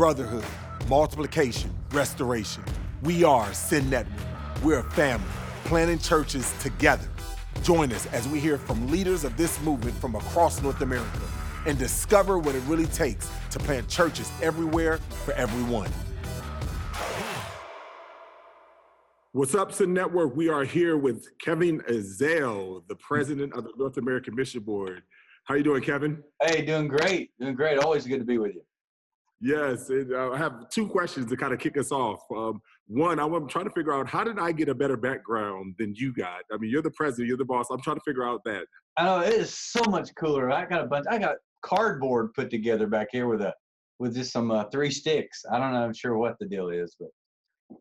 brotherhood, multiplication, restoration. We are Send Network. We're a family, planting churches together. Join us as we hear from leaders of this movement from across North America and discover what it really takes to plant churches everywhere for everyone. What's up, Send Network? We are here with Kevin Ezell, the president of the North American Mission Board. How are you doing, Kevin? Hey, doing great. Doing great. Always good to be with you. Yes, uh, I have two questions to kind of kick us off. Um, one, I'm trying to figure out how did I get a better background than you got? I mean, you're the president, you're the boss. I'm trying to figure out that. I know it is so much cooler. I got a bunch. I got cardboard put together back here with a with just some uh, three sticks. I don't know. I'm sure what the deal is, but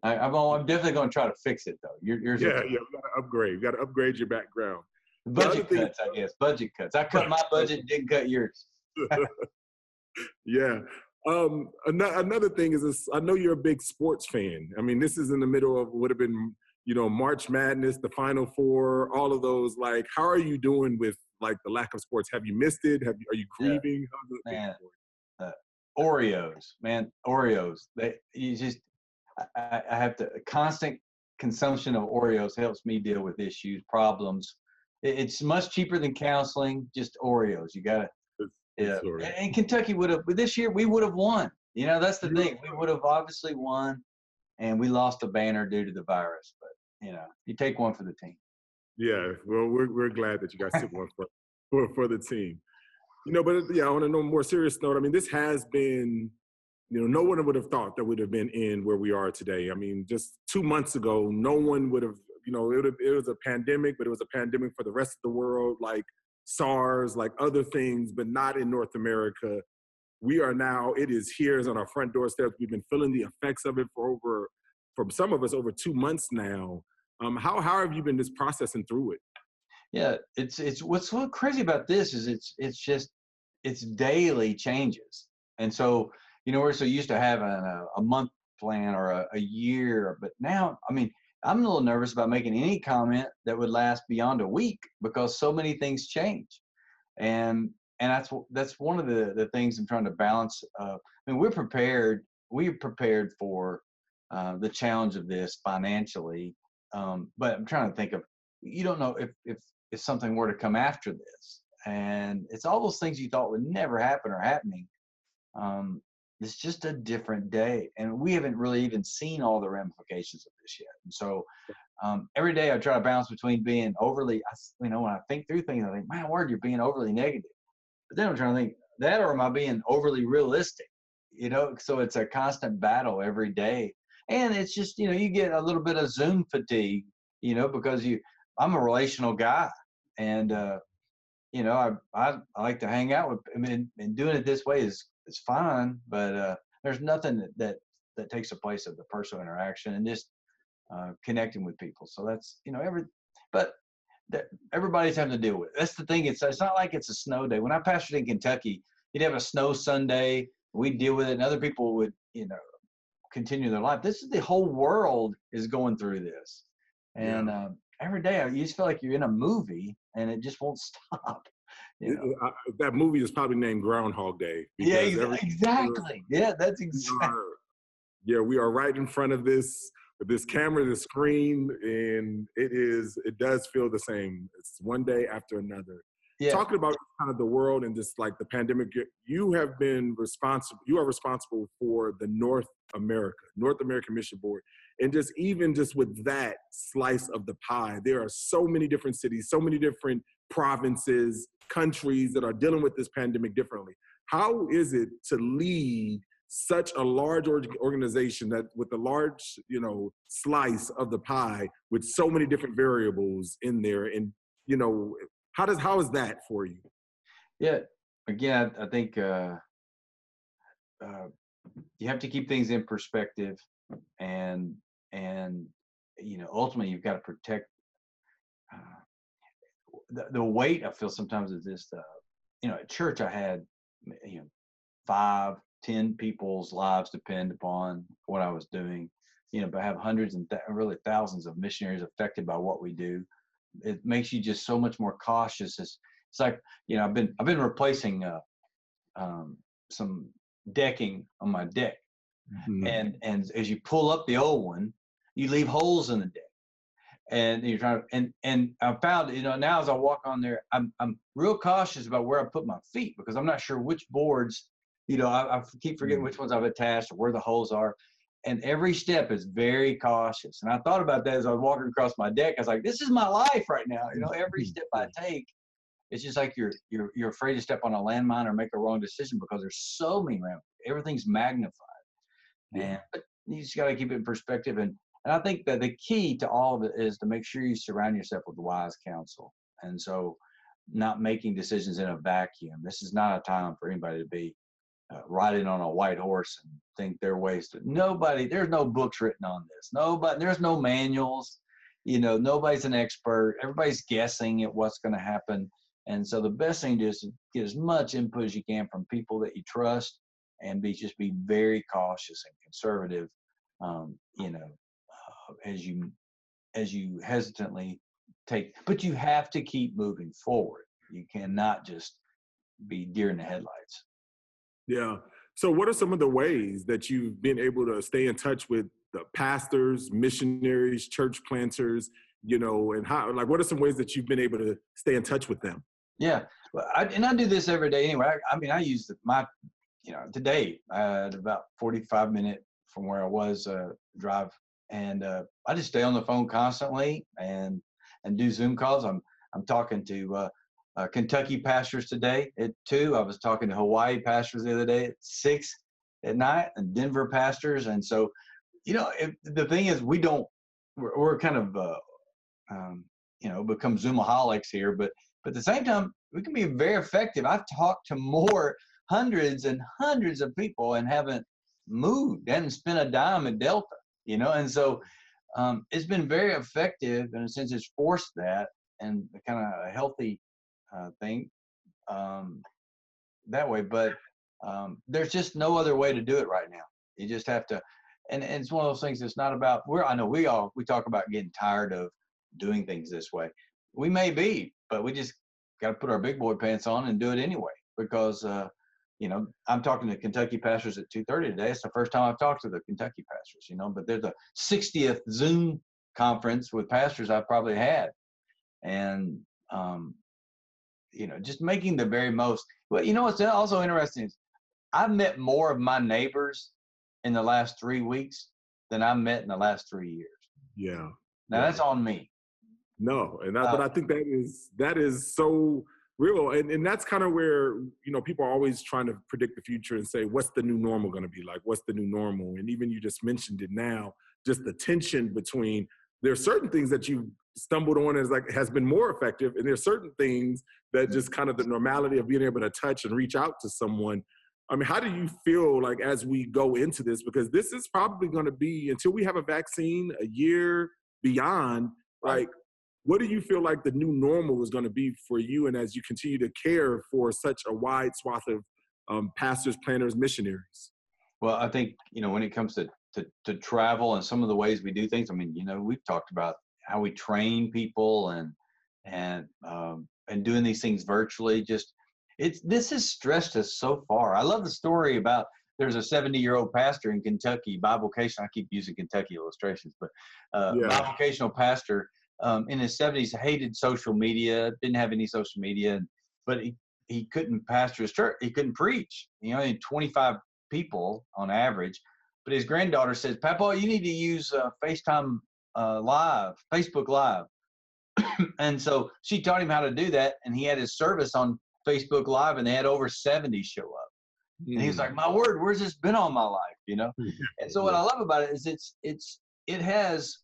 I, am I'm, I'm definitely going to try to fix it though. You're, you're yeah, yeah. We got to upgrade. You got to upgrade your background. Budget cuts, I guess. Budget cuts. I cut my budget, didn't cut yours. yeah. Um, another thing is, this, I know you're a big sports fan. I mean, this is in the middle of would have been, you know, March Madness, the Final Four, all of those. Like, how are you doing with like the lack of sports? Have you missed it? Have you, are you grieving? Yeah. Man, uh, Oreos, man, Oreos. They you just, I, I have to constant consumption of Oreos helps me deal with issues, problems. It's much cheaper than counseling. Just Oreos. You gotta yeah. And Kentucky would have But this year we would have won. You know, that's the thing. We would have obviously won and we lost a banner due to the virus. But you know, you take one for the team. Yeah, well, we're we're glad that you guys took one for, for for the team. You know, but uh, yeah, on a more serious note, I mean, this has been, you know, no one would have thought that we would have been in where we are today. I mean, just two months ago, no one would have, you know, it, it was a pandemic, but it was a pandemic for the rest of the world. Like SARS, like other things, but not in North America. We are now, it is here, it's on our front doorstep. We've been feeling the effects of it for over, for some of us, over two months now. Um, how, how have you been just processing through it? Yeah, it's, it's, what's so crazy about this is it's, it's just, it's daily changes. And so, you know, we're so used to having a, a month plan or a, a year, but now, I mean, I'm a little nervous about making any comment that would last beyond a week because so many things change, and and that's that's one of the the things I'm trying to balance. Uh, I mean, we're prepared. We're prepared for uh, the challenge of this financially, um, but I'm trying to think of. You don't know if if if something were to come after this, and it's all those things you thought would never happen are happening. Um, it's just a different day and we haven't really even seen all the ramifications of this yet and so um, every day i try to balance between being overly you know when i think through things i think my word you're being overly negative. But then i'm trying to think that or am i being overly realistic? You know so it's a constant battle every day and it's just you know you get a little bit of zoom fatigue you know because you i'm a relational guy and uh you know i i, I like to hang out with i mean and doing it this way is it's fine, but uh, there's nothing that, that that takes the place of the personal interaction and just uh, connecting with people. So that's you know every, but that everybody's having to deal with. It. That's the thing. It's it's not like it's a snow day. When I pastored in Kentucky, you'd have a snow Sunday. We'd deal with it, and other people would you know continue their life. This is the whole world is going through this, and yeah. uh, every day you just feel like you're in a movie, and it just won't stop. You know? I, that movie is probably named Groundhog Day. Yeah, exactly. Yeah, that's exactly. yeah, we are right in front of this this camera, the screen, and it is it does feel the same. It's one day after another. Yeah. Talking about kind of the world and just like the pandemic, you have been responsible. You are responsible for the North America, North American Mission Board, and just even just with that slice of the pie, there are so many different cities, so many different provinces, countries that are dealing with this pandemic differently. How is it to lead such a large organization that with a large, you know, slice of the pie with so many different variables in there and you know, how does how is that for you? Yeah, again, I think uh, uh, you have to keep things in perspective, and and you know, ultimately, you've got to protect uh, the, the weight I feel sometimes is just, uh, you know, at church I had, you know, five, ten people's lives depend upon what I was doing, you know, but I have hundreds and th- really thousands of missionaries affected by what we do. It makes you just so much more cautious. It's, it's like, you know, I've been, I've been replacing uh, um, some decking on my deck mm-hmm. and and as you pull up the old one, you leave holes in the deck and you're trying to, and and I found you know now as I walk on there, I'm I'm real cautious about where I put my feet because I'm not sure which boards, you know, I, I keep forgetting mm. which ones I've attached or where the holes are, and every step is very cautious. And I thought about that as I was walking across my deck. I was like, this is my life right now. You know, every step I take, it's just like you're you're you're afraid to step on a landmine or make a wrong decision because there's so many ramp everything's magnified, and you just got to keep it in perspective and and I think that the key to all of it is to make sure you surround yourself with wise counsel. And so, not making decisions in a vacuum. This is not a time for anybody to be uh, riding on a white horse and think their ways to. Nobody, there's no books written on this. Nobody, there's no manuals. You know, nobody's an expert. Everybody's guessing at what's going to happen. And so, the best thing to do is to get as much input as you can from people that you trust, and be just be very cautious and conservative. Um, you know, as you as you hesitantly take but you have to keep moving forward. You cannot just be deer in the headlights. Yeah. So what are some of the ways that you've been able to stay in touch with the pastors missionaries church planters you know and how like what are some ways that you've been able to stay in touch with them? Yeah. Well, I, and i do this every day anyway. I, I mean i use my you know today i had about 45 minute from where i was uh, drive and uh, I just stay on the phone constantly and and do Zoom calls. I'm I'm talking to uh, uh, Kentucky pastors today at two. I was talking to Hawaii pastors the other day at six at night, and Denver pastors. And so, you know, if, the thing is, we don't. We're, we're kind of uh, um, you know become Zoomaholics here, but but at the same time, we can be very effective. I've talked to more hundreds and hundreds of people and haven't moved, and spent a dime at Delta you know, and so um, it's been very effective in a sense. It's forced that and kind of a healthy uh, thing um, that way. But um, there's just no other way to do it right now. You just have to, and, and it's one of those things. It's not about. We're I know we all we talk about getting tired of doing things this way. We may be, but we just got to put our big boy pants on and do it anyway because uh, you know, I'm talking to Kentucky pastors at 2:30 today. It's the first time I've talked to the Kentucky pastors, you know, but there's a 60th Zoom conference with pastors I've probably had, and um, you know, just making the very most. But you know what's also interesting is I've met more of my neighbors in the last three weeks than I met in the last three years. Yeah. Now yeah. that's on me. No, and I, uh, but I think that is that is so real and, and that's kind of where you know people are always trying to predict the future and say what's the new normal going to be like? What's the new normal? And even you just mentioned it now just the tension between there are certain things that you stumbled on as like has been more effective and there's certain things that mm-hmm. just kind of the normality of being able to touch and reach out to someone. I mean how do you feel like as we go into this? Because this is probably going to be until we have a vaccine a year beyond like what do you feel like the new normal is going to be for you and as you continue to care for such a wide swath of um, pastors planters missionaries well i think you know when it comes to, to, to travel and some of the ways we do things i mean you know we've talked about how we train people and and um, and doing these things virtually just it's this has stressed us so far i love the story about there's a 70 year old pastor in kentucky bivocational i keep using kentucky illustrations but uh, yeah. bivocational pastor um, in his 70s hated social media, didn't have any social media, but he, he couldn't pastor his church. He couldn't preach. You know, 25 people on average. But his granddaughter says, Papa, you need to use uh, FaceTime uh, Live, Facebook Live. and so she taught him how to do that. And he had his service on Facebook Live, and they had over 70 show up. Mm. And he was like, "My word, where's this been all my life?" You know. and so what I love about it is it's it's it has,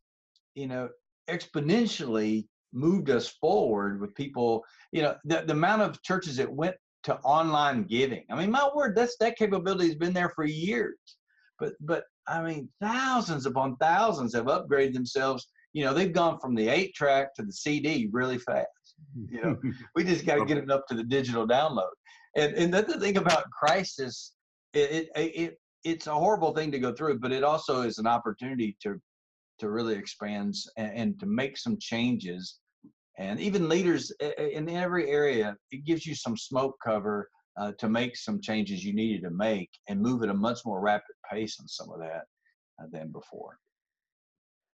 you know, exponentially moved us forward with people you know the, the amount of churches that went to online giving. I mean my word that's that capability has been there for years. But but i mean thousands upon thousands have upgraded themselves. You know they've gone from the eight track to the cd really fast you know. We just got to get it up to the digital download. And and that's the thing about crisis it, it, it it's a horrible thing to go through but it also is an opportunity to to really expand and, and to make some changes. And even leaders in every area, it gives you some smoke cover uh, to make some changes you needed to make and move at a much more rapid pace on some of that uh, than before.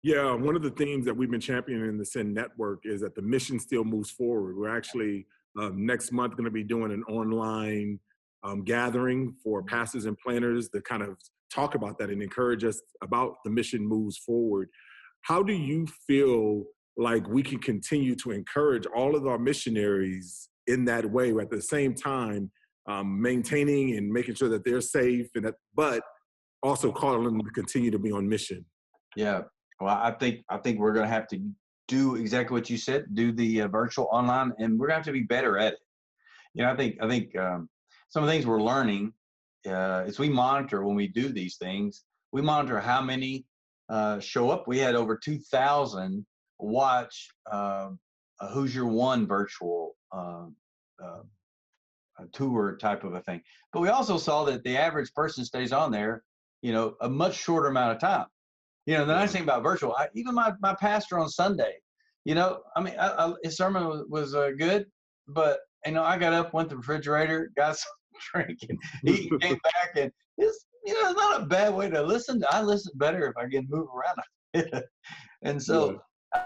Yeah, one of the themes that we've been championing in the Send Network is that the mission still moves forward. We're actually um, next month going to be doing an online um, gathering for pastors and planters to kind of talk about that and encourage us about the mission moves forward. How do you feel like we can continue to encourage all of our missionaries in that way, at the same time um, maintaining and making sure that they're safe and that, but also calling them to continue to be on mission. Yeah, well, I think I think we're going to have to do exactly what you said, do the uh, virtual online, and we're going to have to be better at it. You know, I think I think um, some of the things we're learning uh, is we monitor when we do these things. We monitor how many uh, show up. We had over 2,000 watch uh, a Who's Your One virtual um, uh, tour type of a thing. But we also saw that the average person stays on there, you know, a much shorter amount of time. You know, the nice thing about virtual, I, even my, my pastor on Sunday, you know, I mean, I, I, his sermon was, was uh, good, but, you know, I got up, went to the refrigerator, got some drink, and he came back, and it's, you know, it's not a bad way to listen. To. I listen better if I can move around. and so, yeah.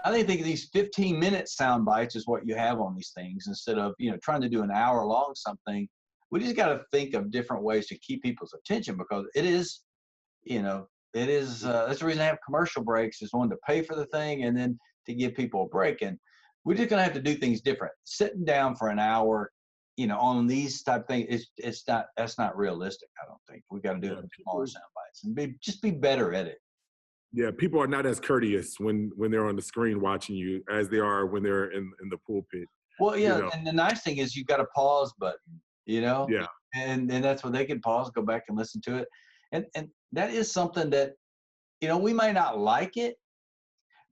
I think these 15 minute sound bites is what you have on these things instead of, you know, trying to do an hour long something. We just got to think of different ways to keep people's attention because it is, you know, it is, uh, that's the reason I have commercial breaks is one to pay for the thing and then to give people a break. And we're just going to have to do things different. Sitting down for an hour, you know, on these type of things, it's, it's not, that's not realistic. I don't think we got to do it in smaller sound bites and be, just be better at it. Yeah, people are not as courteous when when they're on the screen watching you as they are when they're in in the pulpit. Well, yeah, you know? and the nice thing is you've got a pause button, you know. Yeah. And and that's where they can pause, go back and listen to it, and and that is something that, you know, we may not like it,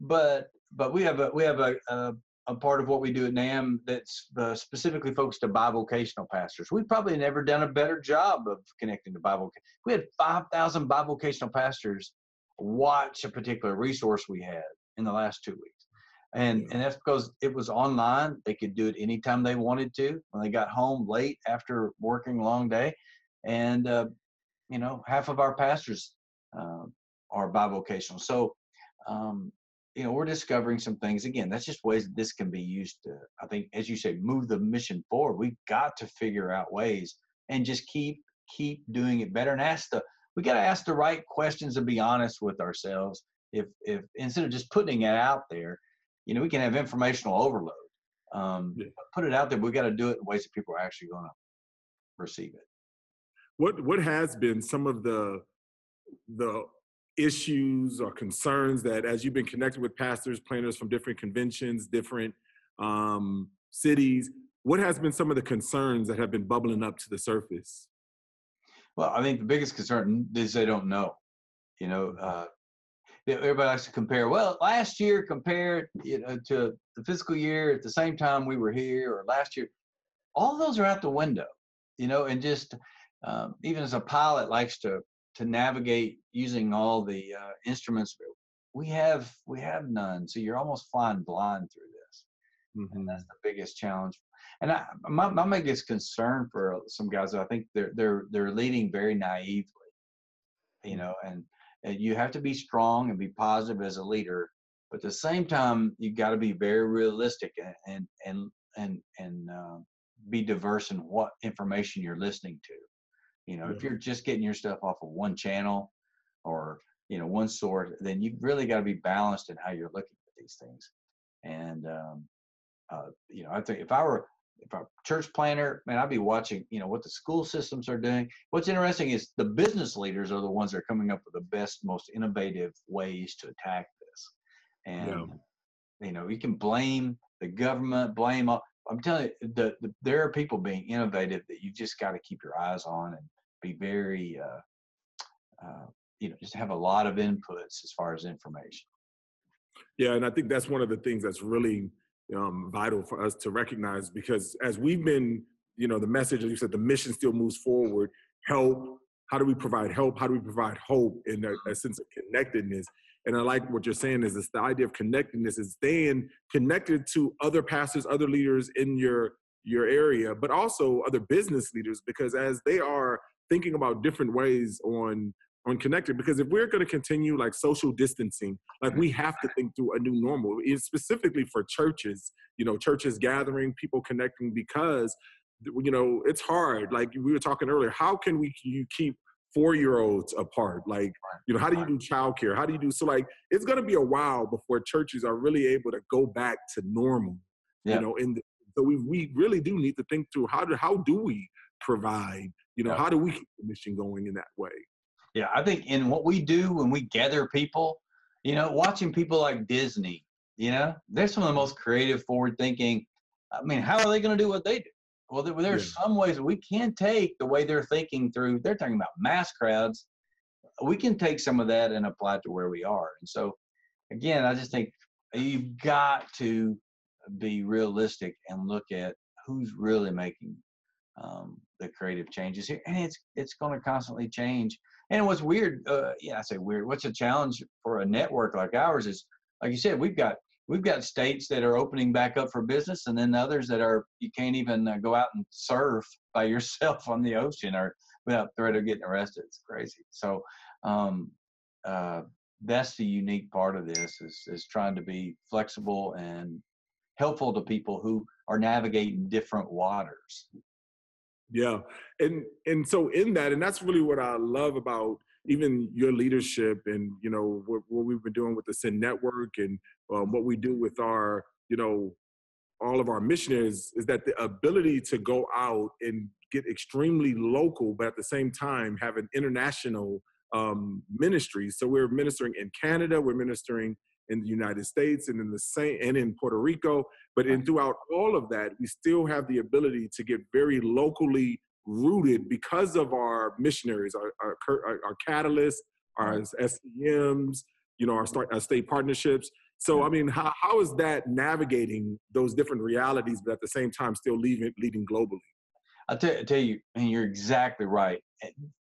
but but we have a we have a, a, a part of what we do at NAM that's uh, specifically focused to bivocational pastors. We've probably never done a better job of connecting to Bible. We had five thousand bivocational pastors watch a particular resource we had in the last two weeks. And, and that's because it was online. They could do it anytime they wanted to when they got home late after working a long day. And, uh, you know, half of our pastors uh, are bivocational. So, um, you know, we're discovering some things. Again, that's just ways that this can be used to, I think, as you say, move the mission forward. We've got to figure out ways and just keep keep doing it better and ask the we got to ask the right questions and be honest with ourselves. If if instead of just putting it out there, you know, we can have informational overload. Um, yeah. Put it out there. We got to do it in ways that people are actually going to receive it. What what has been some of the the issues or concerns that as you've been connected with pastors, planters from different conventions, different um, cities, what has been some of the concerns that have been bubbling up to the surface? Well, I think the biggest concern is they don't know. You know, uh, everybody likes to compare. Well, last year compared you know, to the fiscal year at the same time we were here, or last year, all those are out the window. You know, and just um, even as a pilot likes to to navigate using all the uh, instruments we have we have none so you're almost flying blind through this mm-hmm. and that's the biggest challenge and I, my, my biggest concern for some guys, I think they're they're they're leading very naively, you know, and, and you have to be strong and be positive as a leader, but at the same time you got to be very realistic and and and and uh, be diverse in what information you're listening to. You know, yeah. if you're just getting your stuff off of one channel or you know one source, then you really got to be balanced in how you're looking at these things. And um, uh, you know, I think if I were if I'm a church planter, man, I'd be watching, you know, what the school systems are doing. What's interesting is the business leaders are the ones that are coming up with the best, most innovative ways to attack this. And, yeah. you know, you can blame the government, blame all. I'm telling you, the, the, there are people being innovative that you just got to keep your eyes on and be very, uh, uh, you know, just have a lot of inputs as far as information. Yeah, and I think that's one of the things that's really um, vital for us to recognize because as we've been, you know, the message, as you said, the mission still moves forward. Help. How do we provide help? How do we provide hope in a, a sense of connectedness? And I like what you're saying is this the idea of connectedness is staying connected to other pastors, other leaders in your your area, but also other business leaders because as they are thinking about different ways on on connected because if we're going to continue like social distancing like we have to think through a new normal it's specifically for churches you know churches gathering people connecting because you know it's hard like we were talking earlier how can we you keep four year olds apart? Like you know how do you do childcare? How do you do so like it's going to be a while before churches are really able to go back to normal yeah. you know and so we, we really do need to think through how do how do we provide you know yeah. how do we keep the mission going in that way yeah i think in what we do when we gather people you know watching people like disney you know they're some of the most creative forward thinking i mean how are they going to do what they do well, there, there's yeah. some ways we can take the way they're thinking through. They're talking about mass crowds. We can take some of that and apply it to where we are. And so, again, I just think you've got to be realistic and look at who's really making um, the creative changes here, and it's it's going to constantly change. And what's weird, uh, yeah, I say weird. What's a challenge for a network like ours is, like you said, we've got we've got states that are opening back up for business and then others that are you can't even uh, go out and surf by yourself on the ocean or without threat of getting arrested it's crazy so um, uh, that's the unique part of this is, is trying to be flexible and helpful to people who are navigating different waters yeah and and so in that and that's really what i love about even your leadership and you know what, what we've been doing with the Send Network and um, what we do with our you know all of our missionaries is that the ability to go out and get extremely local, but at the same time have an international um, ministry. So we're ministering in Canada, we're ministering in the United States, and in the same and in Puerto Rico. But in throughout all of that, we still have the ability to get very locally rooted because of our missionaries, our, our, our, our catalysts, our SCMs, you know, our, start, our state partnerships. So, I mean, how, how is that navigating those different realities, but at the same time still leading, leading globally? I'll tell, tell you, and you're exactly right.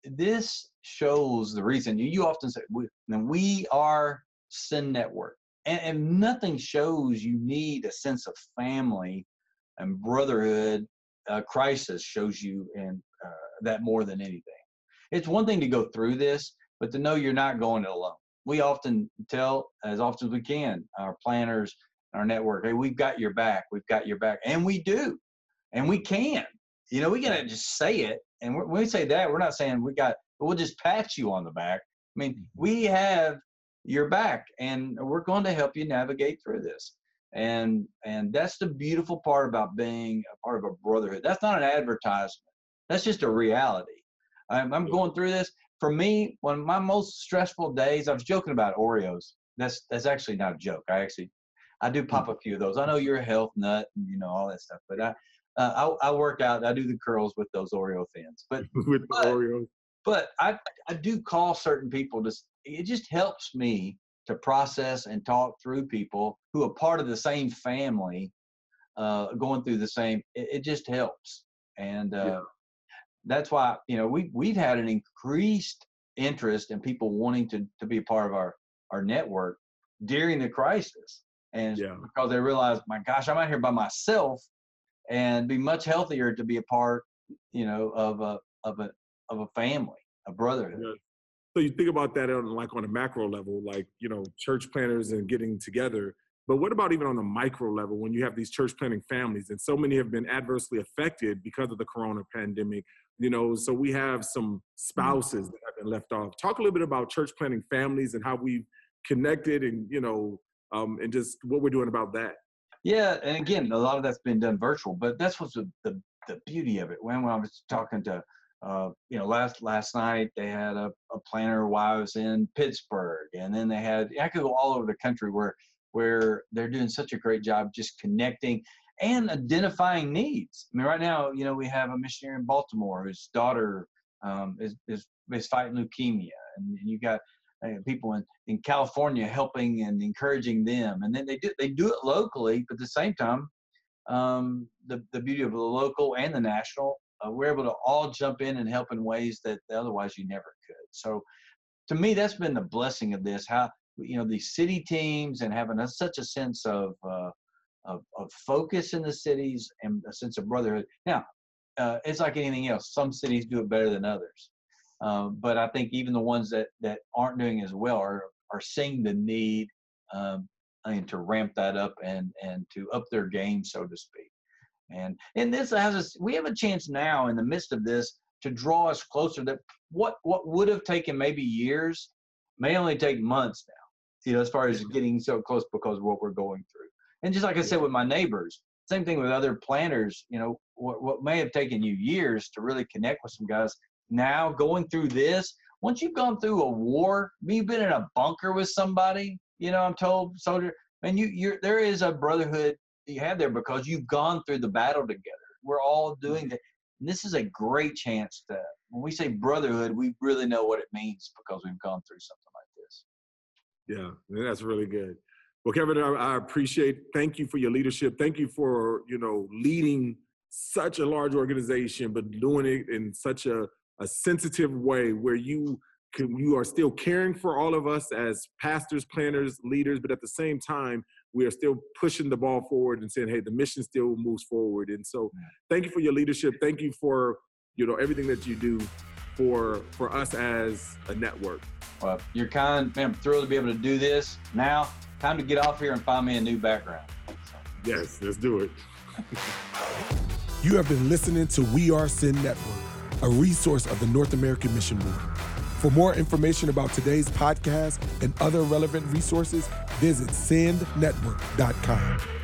This shows the reason you, you often say, we, we are Send Network. And, and nothing shows you need a sense of family and brotherhood uh, crisis shows you and uh, that more than anything. It's one thing to go through this, but to know you're not going it alone. We often tell, as often as we can, our planters, our network, hey, we've got your back, we've got your back, and we do, and we can. You know, we gotta just say it, and when we say that, we're not saying we got. We'll just pat you on the back. I mean, mm-hmm. we have your back, and we're going to help you navigate through this. And and that's the beautiful part about being a part of a brotherhood. That's not an advertisement. That's just a reality. I'm, I'm going through this. For me one of my most stressful days i was joking about oreos. That's that's actually not a joke. I actually i do pop a few of those. I know you're a health nut and you know all that stuff but i uh, I, I work out. I do the curls with those oreo thins. But with but, oreos. but i i do call certain people to it just helps me to process and talk through people who are part of the same family, uh, going through the same. It, it just helps, and uh, yeah. that's why you know we we've had an increased interest in people wanting to to be a part of our our network during the crisis, and yeah. because they realize, my gosh, I'm out here by myself, and be much healthier to be a part, you know, of a of a of a family, a brotherhood. So you think about that on like on a macro level, like you know, church planters and getting together. But what about even on the micro level when you have these church planting families and so many have been adversely affected because of the corona pandemic? You know, so we have some spouses that have been left off. Talk a little bit about church planting families and how we've connected and you know, um, and just what we're doing about that. Yeah, and again, a lot of that's been done virtual, but that's what's the, the, the beauty of it. When, when I was talking to uh, you know, last last night they had a, a planter wives in Pittsburgh, and then they had I could go all over the country where where they're doing such a great job just connecting and identifying needs. I mean, right now, you know, we have a missionary in Baltimore whose daughter um, is, is is fighting leukemia, and, and you got uh, people in, in California helping and encouraging them, and then they do they do it locally, but at the same time, um, the the beauty of the local and the national uh, we're able to all jump in and help in ways that otherwise you never could. So, to me, that's been the blessing of this. How you know these city teams and having a, such a sense of uh, of, of focus in the cities and a sense of brotherhood. Now, uh, it's like anything else. Some cities do it better than others. Um, but I think even the ones that, that aren't doing as well are, are seeing the need um, mean, to ramp that up and, and to up their game, so to speak. And and this has us, we have a chance now in the midst of this to draw us closer that what what would have taken maybe years may only take months now you know as far as getting so close because of what we're going through. And just like i said with my neighbors same thing with other planters you know what, what may have taken you years to really connect with some guys. Now going through this once you've gone through a war you've been in a bunker with somebody you know i'm told soldier and you you're there is a brotherhood you have there because you've gone through the battle together. We're all doing mm-hmm. that. And this is a great chance to when we say brotherhood we really know what it means because we've gone through something like this. Yeah that's really good. Well kevin I, I appreciate thank you for your leadership. Thank you for you know leading such a large organization but doing it in such a, a sensitive way where you you are still caring for all of us as pastors planters leaders but at the same time we are still pushing the ball forward and saying, hey, the mission still moves forward. And so thank you for your leadership. Thank you for, you know, everything that you do for for us as a network. Well, you're kind, man, I'm thrilled to be able to do this. Now, time to get off here and find me a new background. Yes, let's do it. you have been listening to We Are Send Network, a resource of the North American Mission Board. For more information about today's podcast and other relevant resources, visit sendnetwork.com.